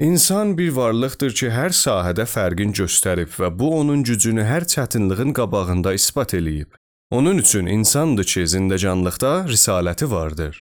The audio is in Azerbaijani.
İnsan bir varlıqdır ki, hər sahədə fərqin göstərib və bu onun gücünü hər çətinliyin qabağında isbat eləyib. Onun üçün insandır ki, zindəcanlıqda risaləti vardır.